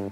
Hello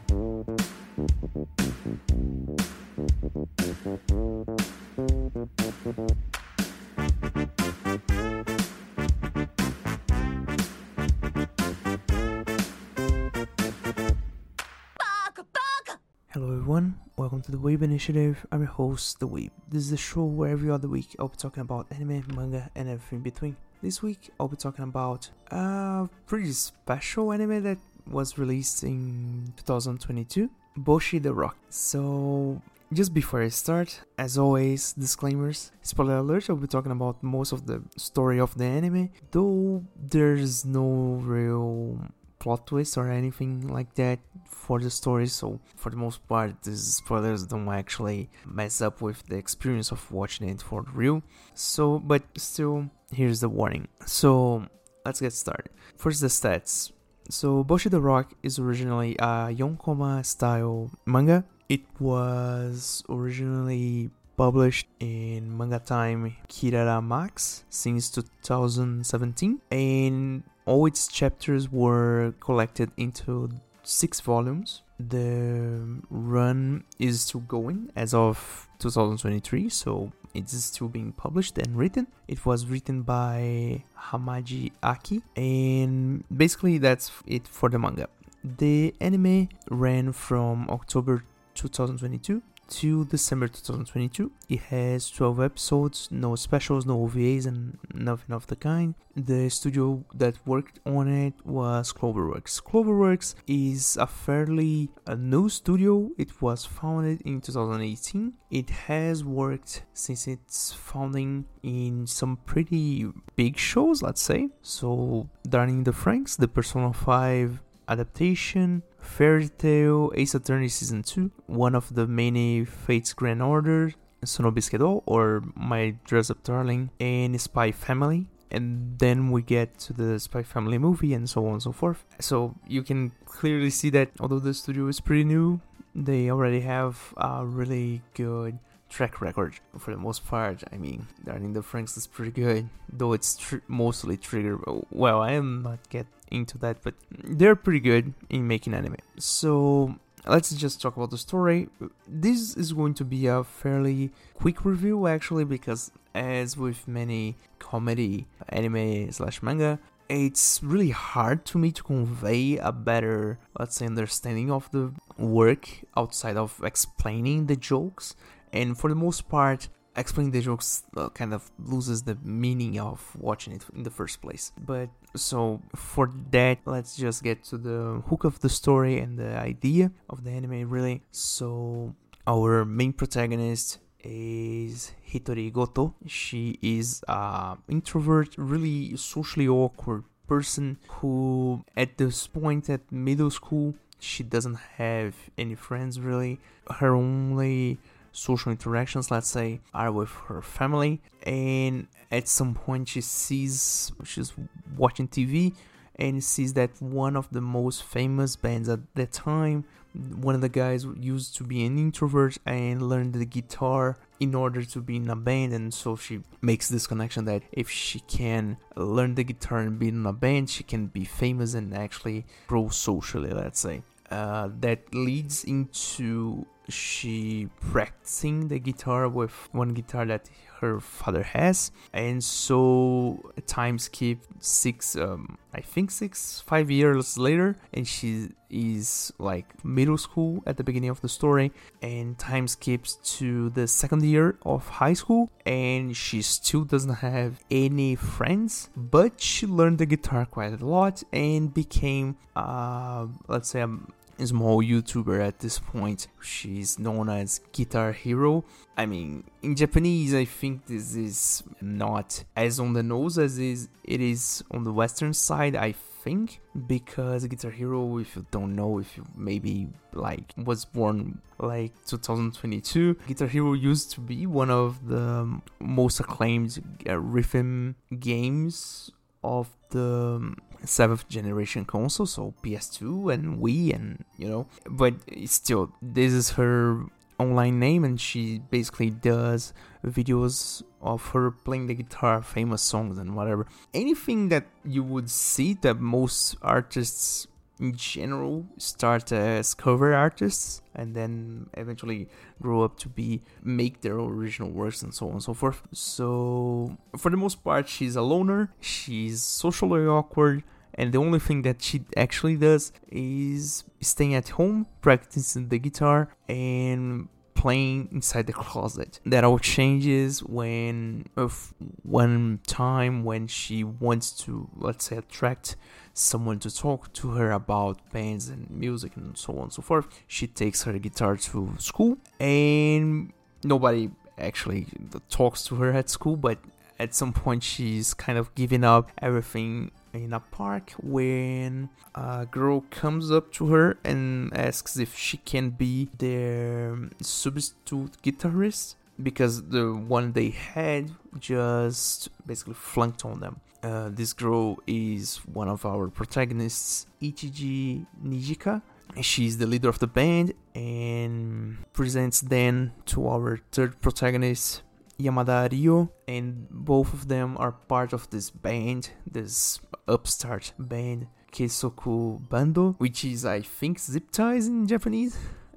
everyone, welcome to the Weeb Initiative. I'm your host, The Weeb. This is the show where every other week I'll be talking about anime, manga, and everything in between. This week I'll be talking about a pretty special anime that was released in 2022, Bocchi the Rock. So, just before I start, as always, disclaimers. Spoiler alert, I'll be talking about most of the story of the anime, though there's no real plot twist or anything like that for the story so for the most part these spoilers don't actually mess up with the experience of watching it for real so but still here's the warning so let's get started first the stats so Bocchi the Rock is originally a yonkoma style manga it was originally published in Manga Time Kirara Max since 2017 and all its chapters were collected into six volumes. The run is still going as of 2023, so it is still being published and written. It was written by Hamaji Aki, and basically that's it for the manga. The anime ran from October 2022 to December 2022. It has 12 episodes, no specials, no OVAs, and nothing of the kind. The studio that worked on it was Cloverworks. Cloverworks is a fairly a new studio. It was founded in 2018. It has worked since its founding in some pretty big shows, let's say. So, Darling the Franxx, the Persona 5 adaptation, Fairy Tail, Ace Attorney Season 2, one of the many Fates Grand Order, Sono Bisque or My Dress Up Darling, and Spy Family. And then we get to the Spy Family movie and so on and so forth. So you can clearly see that although the studio is pretty new, they already have a really good track record for the most part. I mean, Darling the Franxx is pretty good, though it's tr- mostly trigger. Well, I am not get into that, but they're pretty good in making anime. So let's just talk about the story. This is going to be a fairly quick review, actually, because as with many comedy anime slash manga, it's really hard to me to convey a better, let's say, understanding of the work outside of explaining the jokes. And for the most part, explaining the jokes uh, kind of loses the meaning of watching it in the first place. But so for that, let's just get to the hook of the story and the idea of the anime, really. So our main protagonist is Hitori Goto. She is a introvert, really socially awkward person who at this point at middle school she doesn't have any friends really. Her only social interactions, let's say, are with her family. And at some point, she sees she's watching TV and sees that one of the most famous bands at that time, one of the guys used to be an introvert and learned the guitar in order to be in a band. And so she makes this connection that if she can learn the guitar and be in a band, she can be famous and actually grow socially, let's say. Uh, that leads into she practicing the guitar with one guitar that her father has. And so time skip six um i think six five years later. And she is like middle school at the beginning of the story. And time skips to the second year of high school. And she still doesn't have any friends. But she learned the guitar quite a lot and became uh let's say a small YouTuber at this point. She's known as Guitar Hero. I mean, in Japanese, I think this is not as on the nose as is it is on the Western side. I think because Guitar Hero, if you don't know, if you maybe like was born like 2022, Guitar Hero used to be one of the most acclaimed uh, rhythm games of the seventh generation console, so PS2 and Wii, and you know, but still, this is her online name, and she basically does videos of her playing the guitar, famous songs, and whatever. Anything that you would see that most artists in general start as cover artists and then eventually grow up to be make their original works and so on and so forth. So for the most part she's a loner, she's socially awkward and the only thing that she actually does is staying at home, practicing the guitar and playing inside the closet. That all changes when of one time when she wants to let's say attract someone to talk to her about bands and music and so on and so forth. She takes her guitar to school and nobody actually talks to her at school, but at some point she's kind of giving up everything in a park when a girl comes up to her and asks if she can be their substitute guitarist because the one they had just basically flunked on them. Uh, this girl is one of our protagonists, Ijichi Nijika. She's the leader of the band and presents then to our third protagonist, Yamada Ryo, and both of them are part of this band, this upstart band, Kessoku Bando, which is, I think, zip ties in Japanese.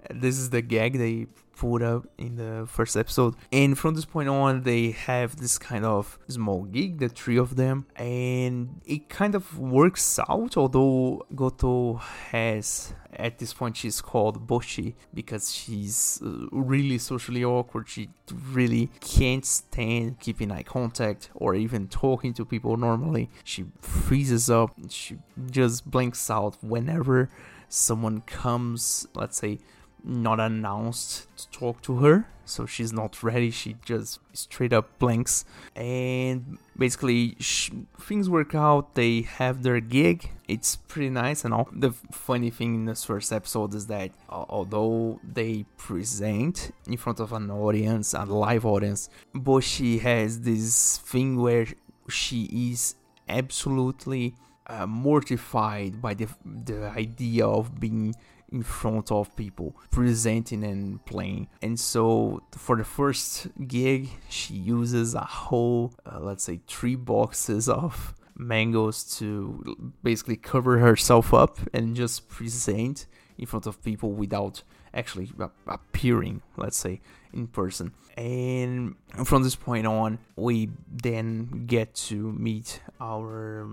This is the gag they up in the first episode. And from this point on, they have this kind of small gig, the three of them, and it kind of works out. Although Goto has at this point she's called Bocchi because she's uh, really socially awkward. She really can't stand keeping eye contact or even talking to people normally. She freezes up. She just blinks out whenever someone comes, let's say, not announced to talk to her so she's not ready. She just straight up blinks. And basically things work out. They have their gig. It's pretty nice and all. The funny thing in this first episode is that uh, although they present in front of an audience a live audience Bocchi has this thing where she is absolutely uh, mortified by the the idea of being in front of people, presenting and playing. And so for the first gig, she uses a whole, uh, let's say, three boxes of mangoes to basically cover herself up and just present in front of people without actually appearing, let's say, in person. And from this point on, we then get to meet our.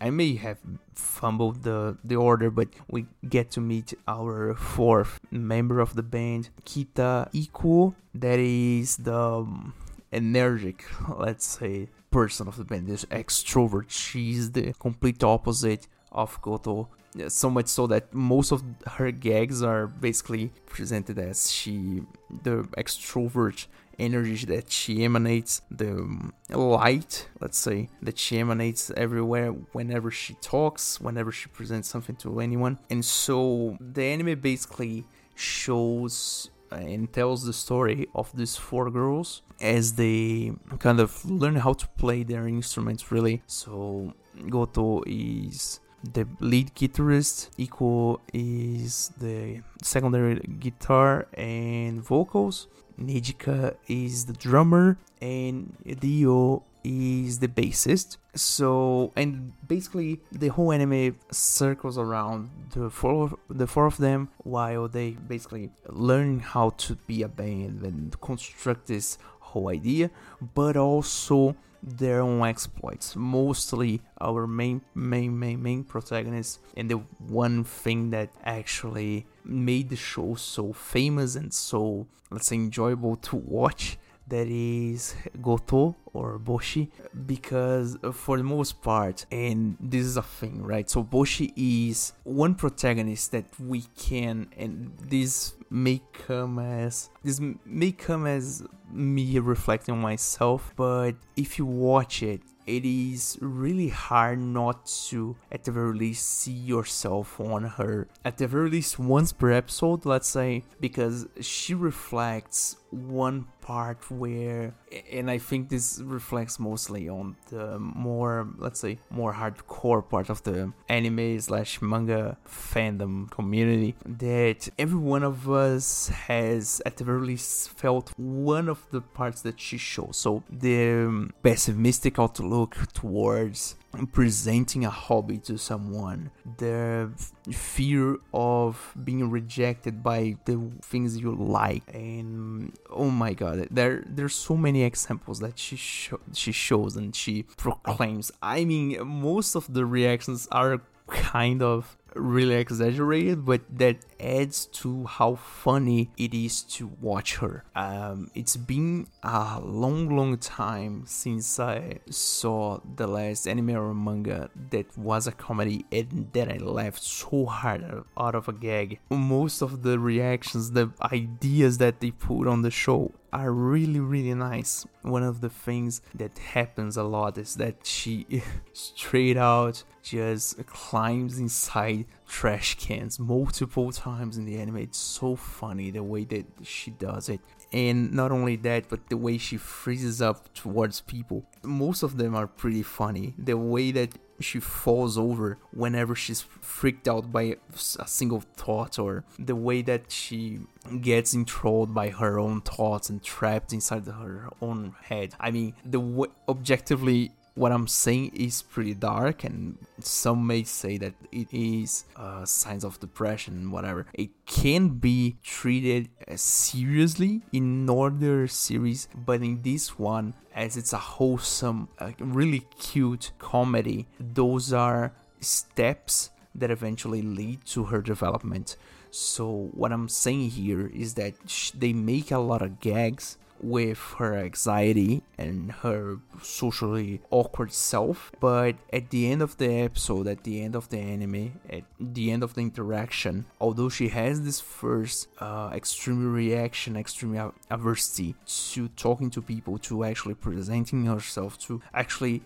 I may have fumbled the, the order, but we get to meet our fourth member of the band, Kita Ikuyo. That is the um, energetic, let's say, person of the band, this extrovert. She's the complete opposite of Goto so much so that most of her gags are basically presented as she the extrovert energy that she emanates the um, light let's say that she emanates everywhere whenever she talks whenever she presents something to anyone and so the anime basically shows uh, and tells the story of these four girls as they kind of learn how to play their instruments really so goto is the lead guitarist. Ikuyo is the secondary guitar and vocals. Nijika is the drummer, and Ryo is the bassist. So, and basically, the whole anime circles around the four, the four of them, while they basically learn how to be a band and construct this whole idea, but also their own exploits. Mostly our main, main, main, main protagonist, and the one thing that actually made the show so famous and so, let's say, enjoyable to watch that is Goto or Bocchi because for the most part and this is a thing right so Bocchi is one protagonist that we can and this may come as this may come as me reflecting on myself but if you watch it it is really hard not to, at the very least, see yourself on her. At the very least, once per episode, let's say, because she reflects one part where and i think this reflects mostly on the more let's say more hardcore part of the anime slash manga fandom community that every one of us has at the very least felt one of the parts that she shows. So the um, pessimistic outlook towards presenting a hobby to someone, the fear of being rejected by the things you like, and oh my god, there there's so many examples that she sho- she shows and she proclaims. I mean, most of the reactions are kind of really exaggerated, but that adds to how funny it is to watch her. Um, it's been a long, long time since I saw the last anime or manga that was a comedy and that I laughed so hard out of a gag. Most of the reactions, the ideas that they put on the show are really really nice. One of the things that happens a lot is that she straight out just climbs inside trash cans multiple times in the anime. It's so funny the way that she does it. And not only that, but the way she freezes up towards people. Most of them are pretty funny. The way that she falls over whenever she's freaked out by a single thought or the way that she gets enthralled by her own thoughts and trapped inside her own head. I mean, the w- objectively what I'm saying is pretty dark, and some may say that it is uh, signs of depression, whatever. It can be treated seriously in other series, but in this one, as it's a wholesome, uh, really cute comedy, those are steps that eventually lead to her development. So, what I'm saying here is that they make a lot of gags with her anxiety and her socially awkward self. But at the end of the episode, at the end of the anime, at the end of the interaction, although she has this first uh, extreme reaction, extreme adversity to talking to people, to actually presenting herself, to actually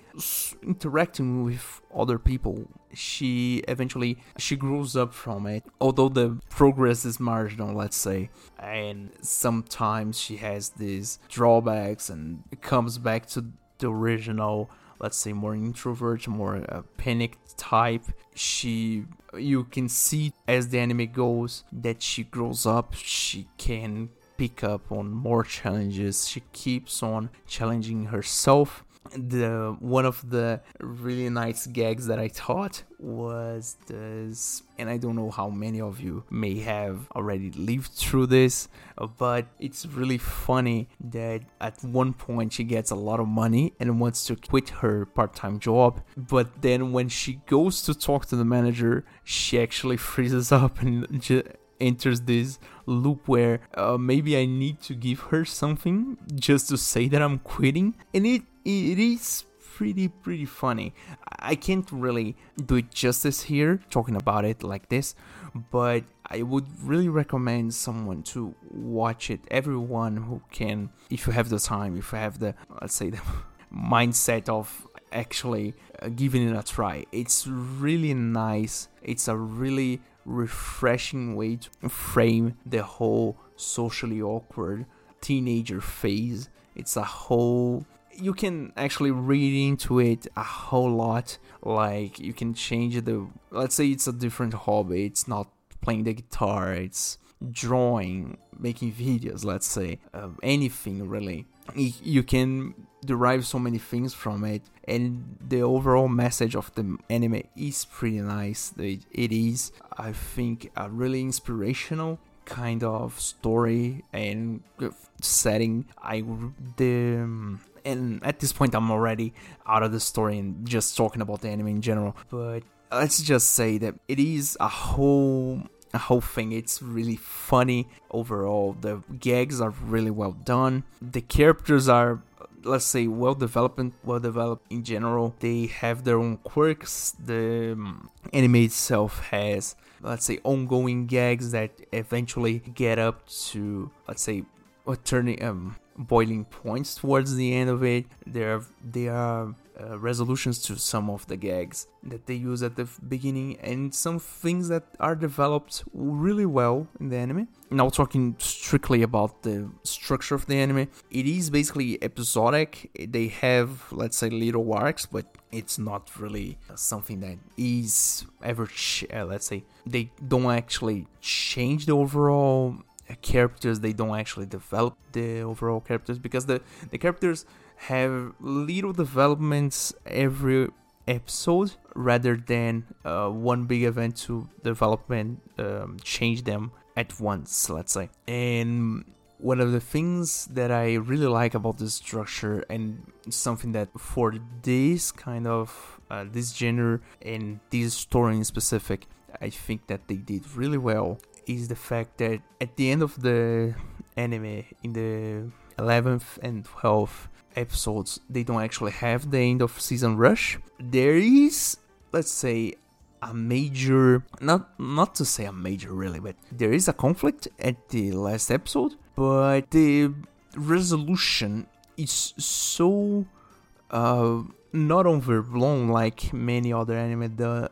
interacting with other people she eventually she grows up from it. Although the progress is marginal let's say and sometimes she has these drawbacks and comes back to the original let's say more introvert more uh, panic type. She you can see as the anime goes that she grows up she can pick up on more challenges. She keeps on challenging herself the one of the really nice gags that I thought was this, and I don't know how many of you may have already lived through this, but it's really funny that at one point she gets a lot of money and wants to quit her part-time job, but then when she goes to talk to the manager, she actually freezes up and just enters this loop where uh, maybe I need to give her something just to say that I'm quitting, and it it is pretty pretty funny. I can't really do it justice here talking about it like this, but I would really recommend someone to watch it. Everyone who can, if you have the time, if you have the let's say the mindset of actually uh, giving it a try. It's really nice. It's a really refreshing way to frame the whole socially awkward teenager phase. It's a whole you can actually read into it a whole lot. Like you can change the let's say it's a different hobby. It's not playing the guitar. It's drawing, making videos. Let's say uh, anything really. You can derive so many things from it, and the overall message of the anime is pretty nice. It, it is, I think, a really inspirational kind of story and setting. I the um, and at this point I'm already out of the story and just talking about the anime in general. But let's just say that it is a whole a whole thing. It's really funny overall. The gags are really well done. The characters are let's say well developed well developed in general they have their own quirks the um, anime itself has let's say ongoing gags that eventually get up to let's say turning um boiling points towards the end of it. There, there are uh, resolutions to some of the gags that they use at the beginning, and some things that are developed really well in the anime. Now, talking strictly about the structure of the anime, it is basically episodic. They have, let's say, little arcs, but it's not really something that is ever, ch- uh, let's say, they don't actually change the overall characters they don't actually develop the overall characters because the the characters have little developments every episode rather than uh, one big event to develop and um, change them at once, let's say. And one of the things that I really like about this structure and something that for this kind of uh, this genre and this story in specific, I think that they did really well is the fact that at the end of the anime in the 11th and 12th episodes they don't actually have the end of season rush. There is let's say a major not not to say a major really but there is a conflict at the last episode but the resolution is so uh, not overblown like many other anime do,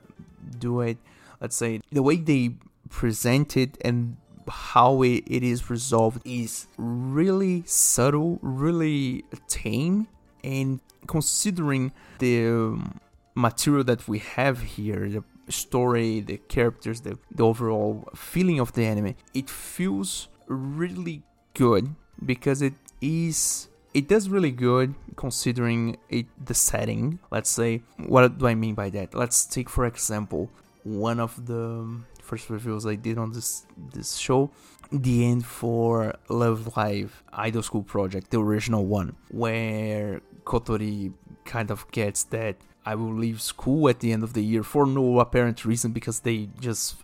do it. Let's say the way they present it and how it, it is resolved is really subtle, really tame, and considering the um, material that we have here, the story, the characters, the, the overall feeling of the anime, it feels really good because it is it does really good considering it the setting. Let's say what do i mean by that? Let's take for example one of the first reviews I did on this this show, the end for Love Live Idol School Project, the original one, where Kotori kind of gets that I will leave school at the end of the year for no apparent reason because they just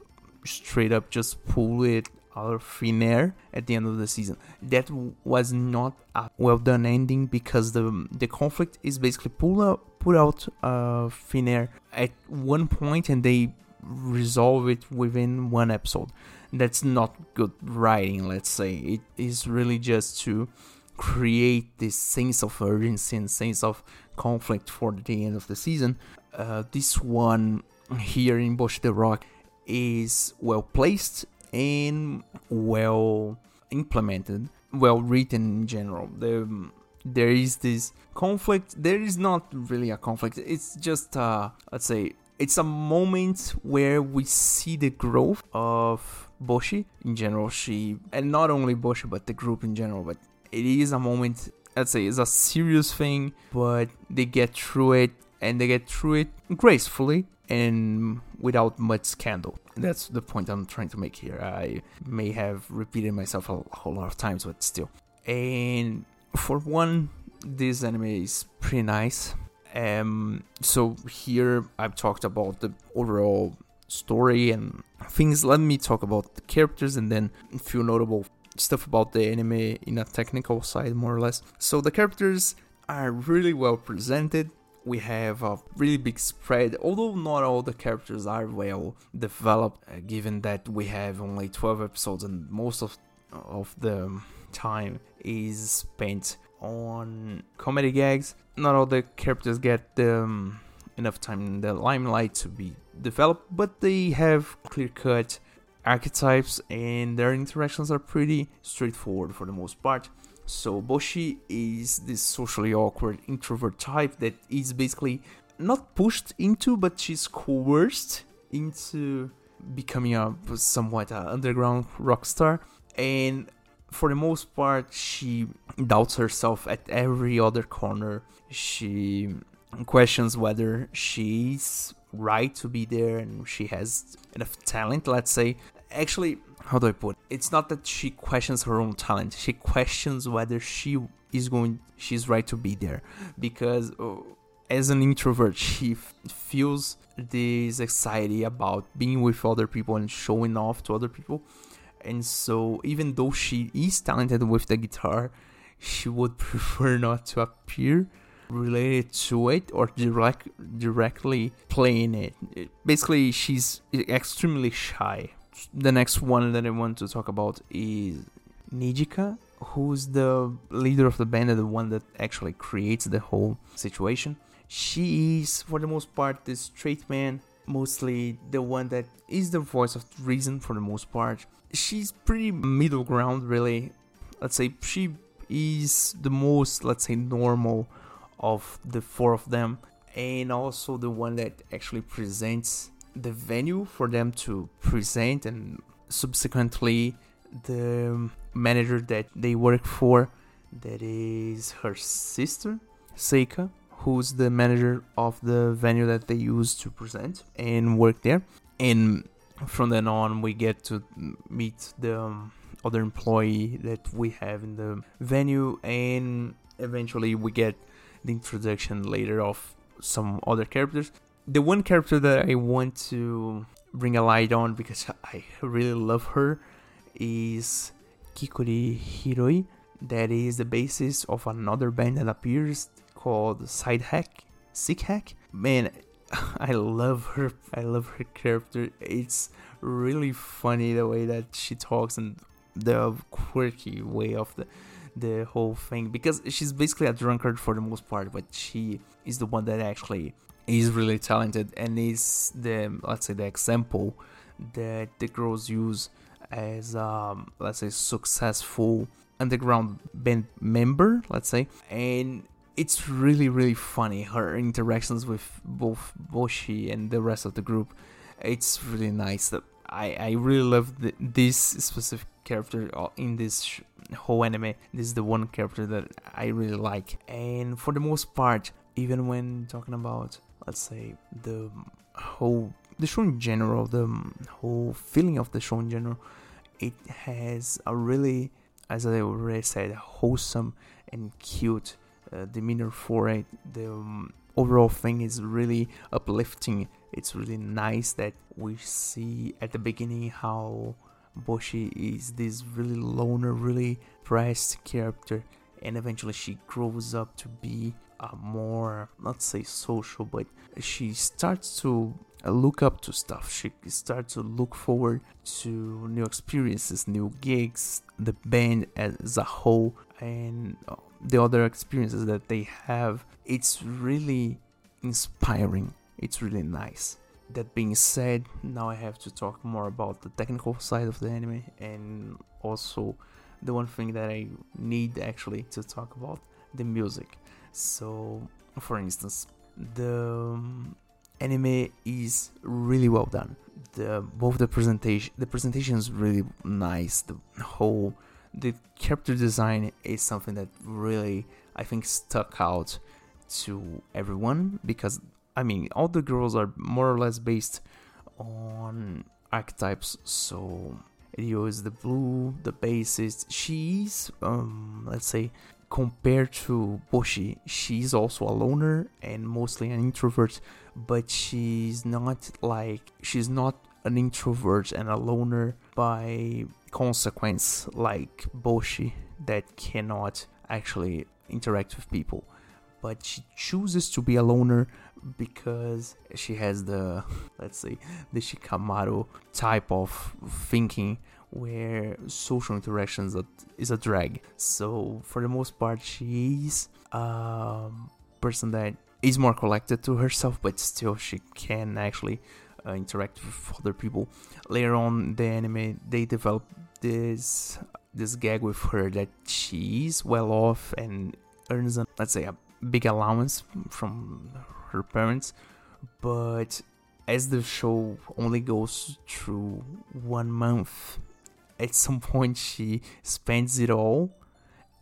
straight up just pull it out of thin air at the end of the season. That was not a well done ending because the the conflict is basically pulled out put out uh, thin air at one point and they resolve it within one episode. That's not good writing, let's say. It is really just to create this sense of urgency and sense of conflict for the end of the season. Uh, this one here in Bocchi the Rock is well placed and well implemented, well written in general. The, there is this conflict. There is not really a conflict. It's just, uh, let's say, it's a moment where we see the growth of Bocchi in general. She and not only Bocchi, but the group in general. But it is a moment. I'd say it's a serious thing, but they get through it and they get through it gracefully and without much scandal. That's the point I'm trying to make here. I may have repeated myself a whole lot of times, but still. And for one, this anime is pretty nice. Um, so here I've talked about the overall story and things. Let me talk about the characters and then a few notable stuff about the anime in a technical side, more or less. So the characters are really well presented. We have a really big spread, although not all the characters are well developed, uh, given that we have only 12 episodes and most of of the time is spent on comedy gags. Not all the characters get um, enough time in the limelight to be developed, but they have clear cut archetypes and their interactions are pretty straightforward for the most part. So Bocchi is this socially awkward introvert type that is basically not pushed into, but she's coerced into becoming a somewhat uh, underground rock star. And for the most part, she doubts herself at every other corner. She questions whether she's right to be there and she has enough talent, let's say. Actually, how do I put it? It's not that she questions her own talent. She questions whether she is going she's right to be there because uh, as an introvert, she f- feels this anxiety about being with other people and showing off to other people and so even though she is talented with the guitar she would prefer not to appear related to it or direct directly playing it. it. Basically, she's extremely shy. The next one that I want to talk about is Nijika, who's the leader of the band and the one that actually creates the whole situation. She is, for the most part, the straight man, mostly the one that is the voice of reason for the most part she's pretty middle ground, really. Let's say she is the most, let's say, normal of the four of them, and also the one that actually presents the venue for them to present, and subsequently the manager that they work for, that is her sister, Seika, who's the manager of the venue that they use to present and work there. And from then on, we get to meet the um, other employee that we have in the venue, and eventually we get the introduction later of some other characters. The one character that I want to bring a light on because I really love her is Kikuri Hiroi. That is the basis of another band that appears called Side Hack, Sick Hack. Man, I love her. I love her character. It's really funny the way that she talks and the quirky way of the the whole thing because she's basically a drunkard for the most part, but she is the one that actually is really talented and is the let's say the example that the girls use as um, let's say successful underground band member let's say and it's really really funny her interactions with both Bocchi and the rest of the group. It's really nice that i i really love the, this specific character uh, in this sh- whole anime. This is the one character that i really like. And for the most part even when talking about let's say the whole the show in general the whole feeling of the show in general it has a really, as I already said, wholesome and cute uh, demeanor for it. The um, overall thing is really uplifting. It's really nice that we see at the beginning how Bocchi is this really loner, really pressed character, and eventually she grows up to be a more, not say social, but she starts to look up to stuff. She starts to look forward to new experiences, new gigs, the band as a whole, and uh, the other experiences that they have. It's really inspiring. It's really nice. That being said, now I have to talk more about the technical side of the anime and also the one thing that I need actually to talk about the music. So, for instance, the um, anime is really well done. The both the presentation the presentation is really nice. The whole the character design is something that really I think stuck out to everyone because I mean all the girls are more or less based on archetypes. So Ryo is the blue, the bassist. She's um let's say compared to Bocchi, she's also a loner and mostly an introvert, but she's not like she's not an introvert and a loner by consequence like Bocchi that cannot actually interact with people. But she chooses to be a loner because she has the let's say the Shikamaru type of thinking where social interactions is a drag. So for the most part, she's a person that is more collected to herself, but still she can actually uh, interact with other people. Later on, the anime they develop this this gag with her that she's well off and earns a, let's say a big allowance from her parents, but as the show only goes through one month at some point she spends it all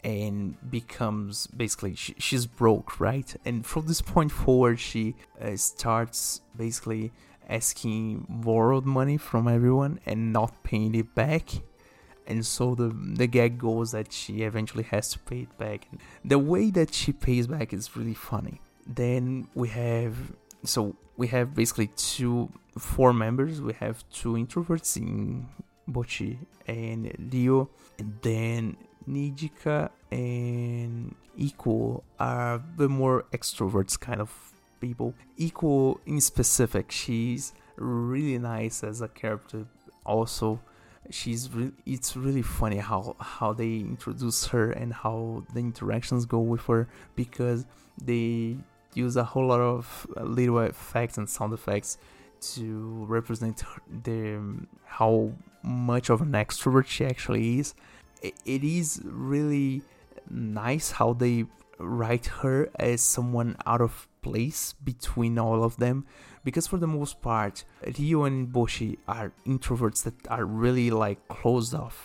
and becomes basically she, she's broke right? And from this point forward she uh, starts basically asking borrowed money from everyone and not paying it back. And so the the gag goes that she eventually has to pay it back. The way that she pays back is really funny. Then we have so we have basically two four members. We have two introverts in Bocchi and Ryo, and then Nijika and Iko are the more extroverts kind of people. equal in specific, she's really nice as a character. Also, she's re- it's really funny how how they introduce her and how the interactions go with her because they use a whole lot of little effects and sound effects to represent the how much of an extrovert she actually is. It is really nice how they write her as someone out of place between all of them because for the most part Ryo and Bocchi are introverts that are really like closed off.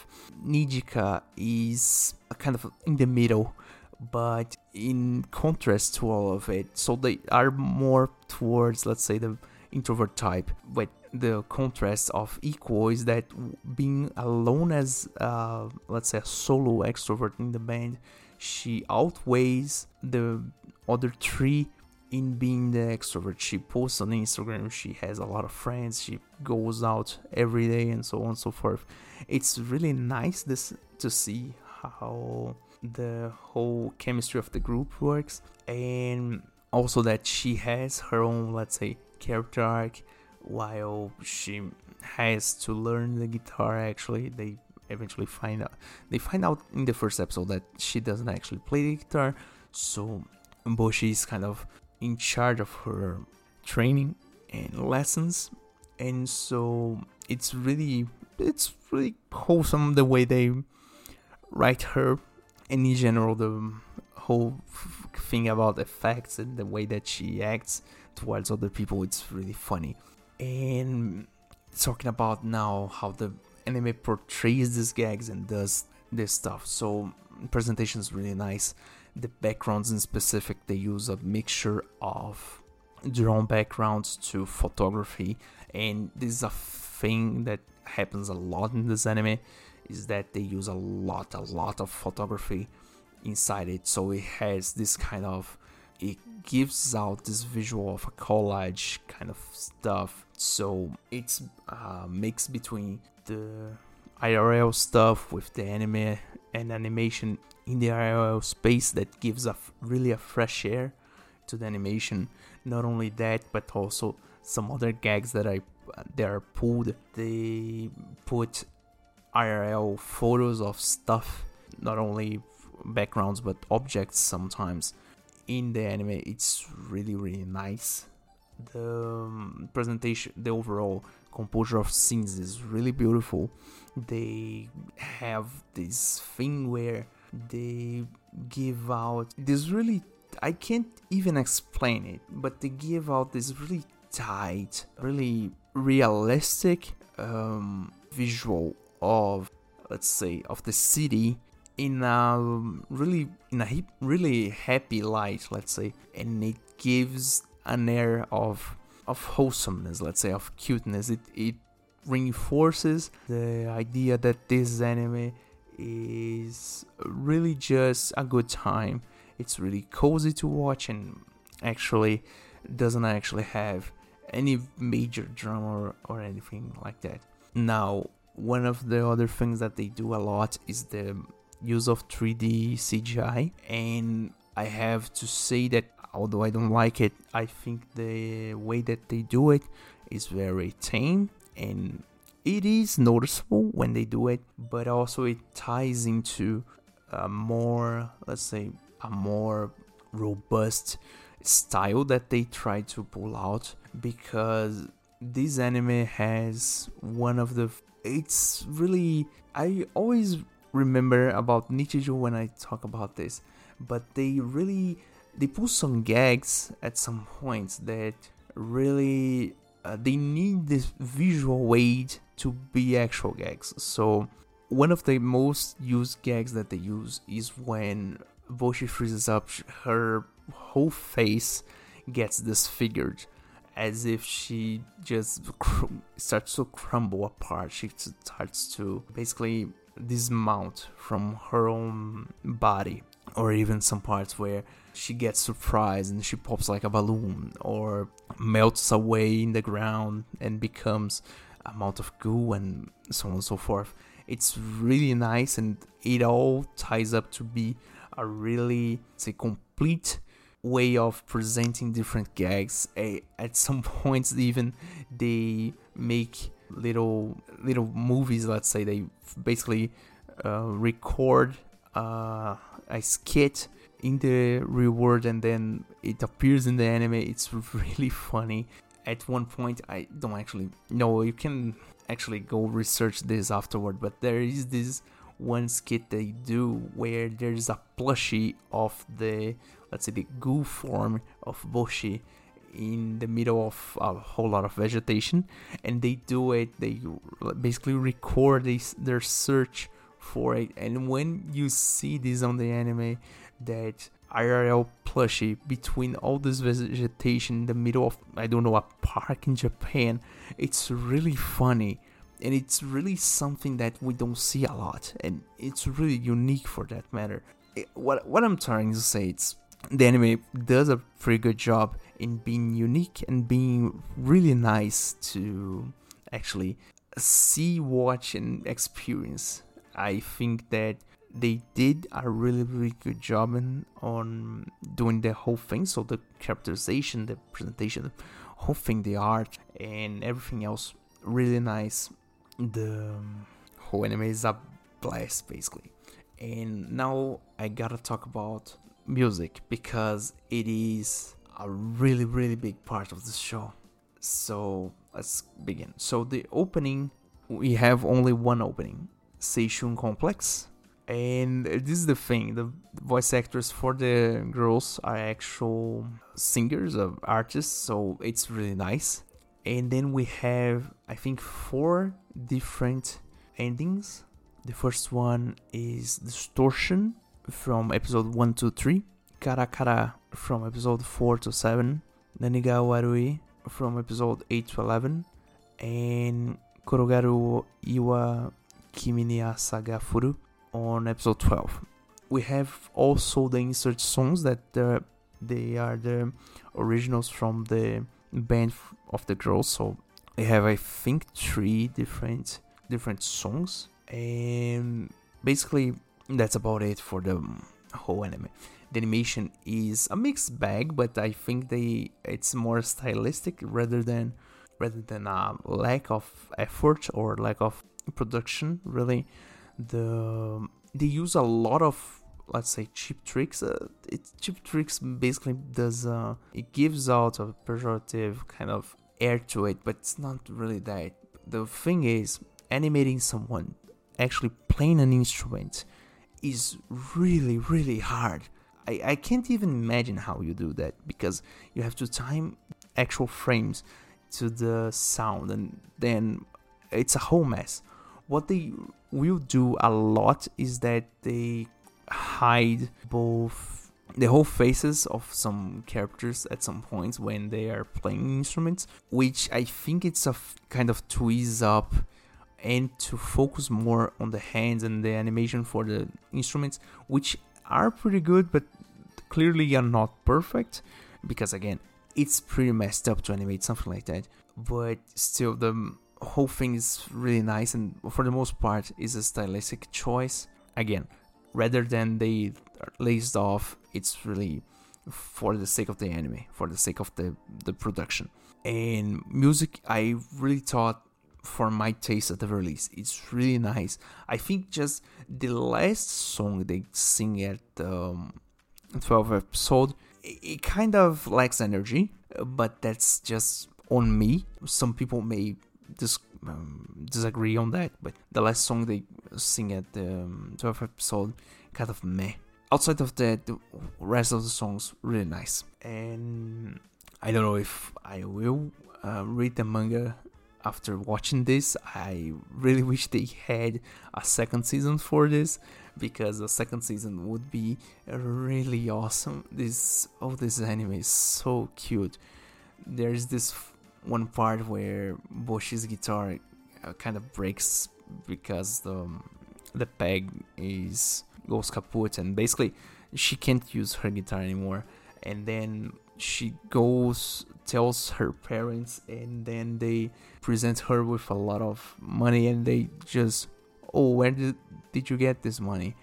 Nijika is kind of in the middle but in contrast to all of it, so they are more towards, let's say, the introvert type. But the contrast of Iko is that being alone as, uh, let's say, a solo extrovert in the band, she outweighs the other three in being the extrovert. She posts on Instagram, she has a lot of friends, she goes out every day, and so on and so forth. It's really nice this to see how the whole chemistry of the group works, and also that she has her own, let's say, character arc while she has to learn the guitar actually they eventually find out they find out in the first episode that she doesn't actually play the guitar so Bocchi is kind of in charge of her training and lessons. And so it's really it's really wholesome the way they write her. And in general the whole thing about effects and the way that she acts towards other people it's really funny. And talking about now how the anime portrays these gags and does this stuff. So presentation is really nice the backgrounds in specific they use a mixture of drone backgrounds to photography. And this is a thing that happens a lot in this anime is that they use a lot a lot of photography inside it. So it has this kind of it gives out this visual of a collage kind of stuff. So it's uh, a mix between the IRL stuff with the anime and animation in the IRL space that gives a really a fresh air to the animation. Not only that, but also some other gags that I they are pulled. They put IRL photos of stuff, not only backgrounds but objects sometimes in the anime. It's really really nice. The um, presentation, the overall composure of scenes is really beautiful. They have this thing where they give out this really I can't even explain it, but they give out this really tight, really realistic um, visual of let's say of the city in a really in a really happy light, let's say, and it gives an air of of wholesomeness, let's say, of cuteness. It it reinforces the idea that this anime is really just a good time. It's really cozy to watch and actually doesn't actually have any major drama or, or anything like that. Now, one of the other things that they do a lot is the use of 3D CGI, and I have to say that although I don't like it, I think the way that they do it is very tame and it is noticeable when they do it, but also it ties into a more, let's say, a more robust style that they try to pull out because this anime has one of the it's really I always remember about Nichijou when I talk about this but they really they pull some gags at some points that really uh, they need this visual weight to be actual gags. So one of the most used gags that they use is when Bocchi freezes up, her whole face gets disfigured as if she just cr- starts to crumble apart. She starts to basically dismount from her own body, or even some parts where she gets surprised and she pops like a balloon, or melts away in the ground and becomes a amount of goo and so on and so forth. It's really nice and it all ties up to be a really say complete way of presenting different gags. At some points even they make little little movies, let's say they basically uh, record uh, a skit in the reward and then it appears in the anime. It's really funny. At one point i don't actually know. You can actually go research this afterward but there is this one skit they do where there's a plushie of the let's say the goo form of Bocchi in the middle of a whole lot of vegetation. And they do it. They basically record this, their search for it. And when you see this on the anime, that IRL plushie between all this vegetation in the middle of I don't know a park in Japan, it's really funny and it's really something that we don't see a lot and it's really unique for that matter. It, what what I'm trying to say is the anime does a pretty good job in being unique and being really nice to actually see, watch, and experience. I think that they did a really, really good job in, on doing the whole thing. So the characterization, the presentation, the whole thing, the art, and everything else, really nice. The um, whole anime is a blast, basically. And now I gotta talk about music because it is a really, really big part of the show. So let's begin. So the opening, we have only one opening, Seishun Complex. And this is the thing, the voice actors for the girls are actual singers of artists, so it's really nice. And then we have, I think, four different endings. The first one is Distortion from episode 1 to 3, Karakara from episode 4 to 7, Naniga Warui from episode 8 to 11, and Korogaru Iwa Kimi ni Asaga Furu on episode 12. We have also the insert songs that uh, they are the originals from the band of the girls. So they have, I think, three different different songs, and basically that's about it for the whole anime the animation is a mixed bag, but I think they it's more stylistic rather than rather than a lack of effort or lack of production. Really, the they use a lot of let's say cheap tricks. Uh, it's cheap tricks basically does uh, it gives out a pejorative kind of air to it, but it's not really that. The thing is, animating someone actually playing an instrument is really really hard I, I can't even imagine how you do that because you have to time actual frames to the sound and then it's a whole mess. What they will do a lot is that they hide both the whole faces of some characters at some points when they are playing instruments, which I think it's a f- kind of tweeze up and to focus more on the hands and the animation for the instruments, which are pretty good, but clearly are not perfect because again, it's pretty messed up to animate something like that. But still, the whole thing is really nice and for the most part is a stylistic choice. Again, rather than they laced off, it's really for the sake of the anime, for the sake of the the production. And music, I really thought for my taste at the very least. It's really nice. I think just the last song they sing at um, 12 episode, it kind of lacks energy, but that's just on me. Some people may dis- um, disagree on that, but the last song they sing at the um, 12th episode kind of meh. Outside of that, the rest of the songs really nice. And I don't know if I will uh, read the manga after watching this. I really wish they had a second season for this because the second season would be really awesome. This oh, this anime is so cute. There's this one part where Bocchi's guitar uh, kind of breaks because the the peg is goes kaput and basically she can't use her guitar anymore. And then she goes tells her parents and then they present her with a lot of money and they just oh where did, did you get this money?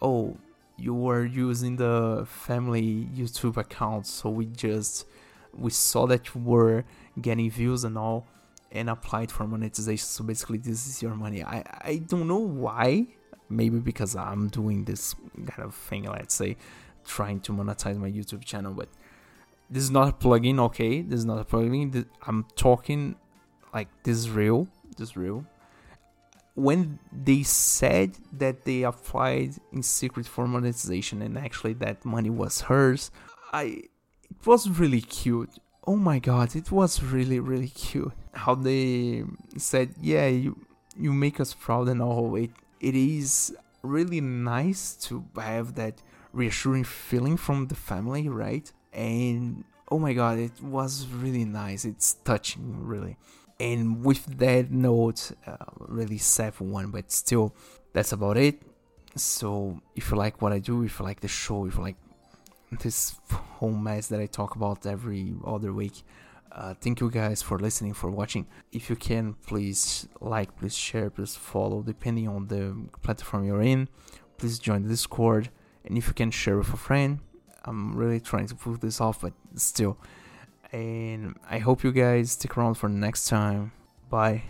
Oh you were using the family youtube account so we just we saw that you were getting views and all and applied for monetization. So basically this is your money. I i don't know why. Maybe because i'm doing this kind of thing let's say trying to monetize my youtube channel but this is not a plugin okay? This is not a plugin. I'm talking like this is real. This is real. When they said that they applied in secret for monetization and actually that money was hers i it was really cute oh my god it was really really cute how they said yeah you you make us proud and all it it is really nice to have that reassuring feeling from the family, right? And oh my god, it was really nice. It's touching, really. And with that note, uh, really sad one, but still, that's about it. So if you like what I do, if you like the show, if you like this whole mess that I talk about every other week, uh, thank you guys for listening, for watching. If you can, please like, please share, please follow, depending on the platform you're in. Please join the Discord, and if you can share with a friend. I'm really trying to pull this off, but still. And I hope you guys stick around for next time. Bye.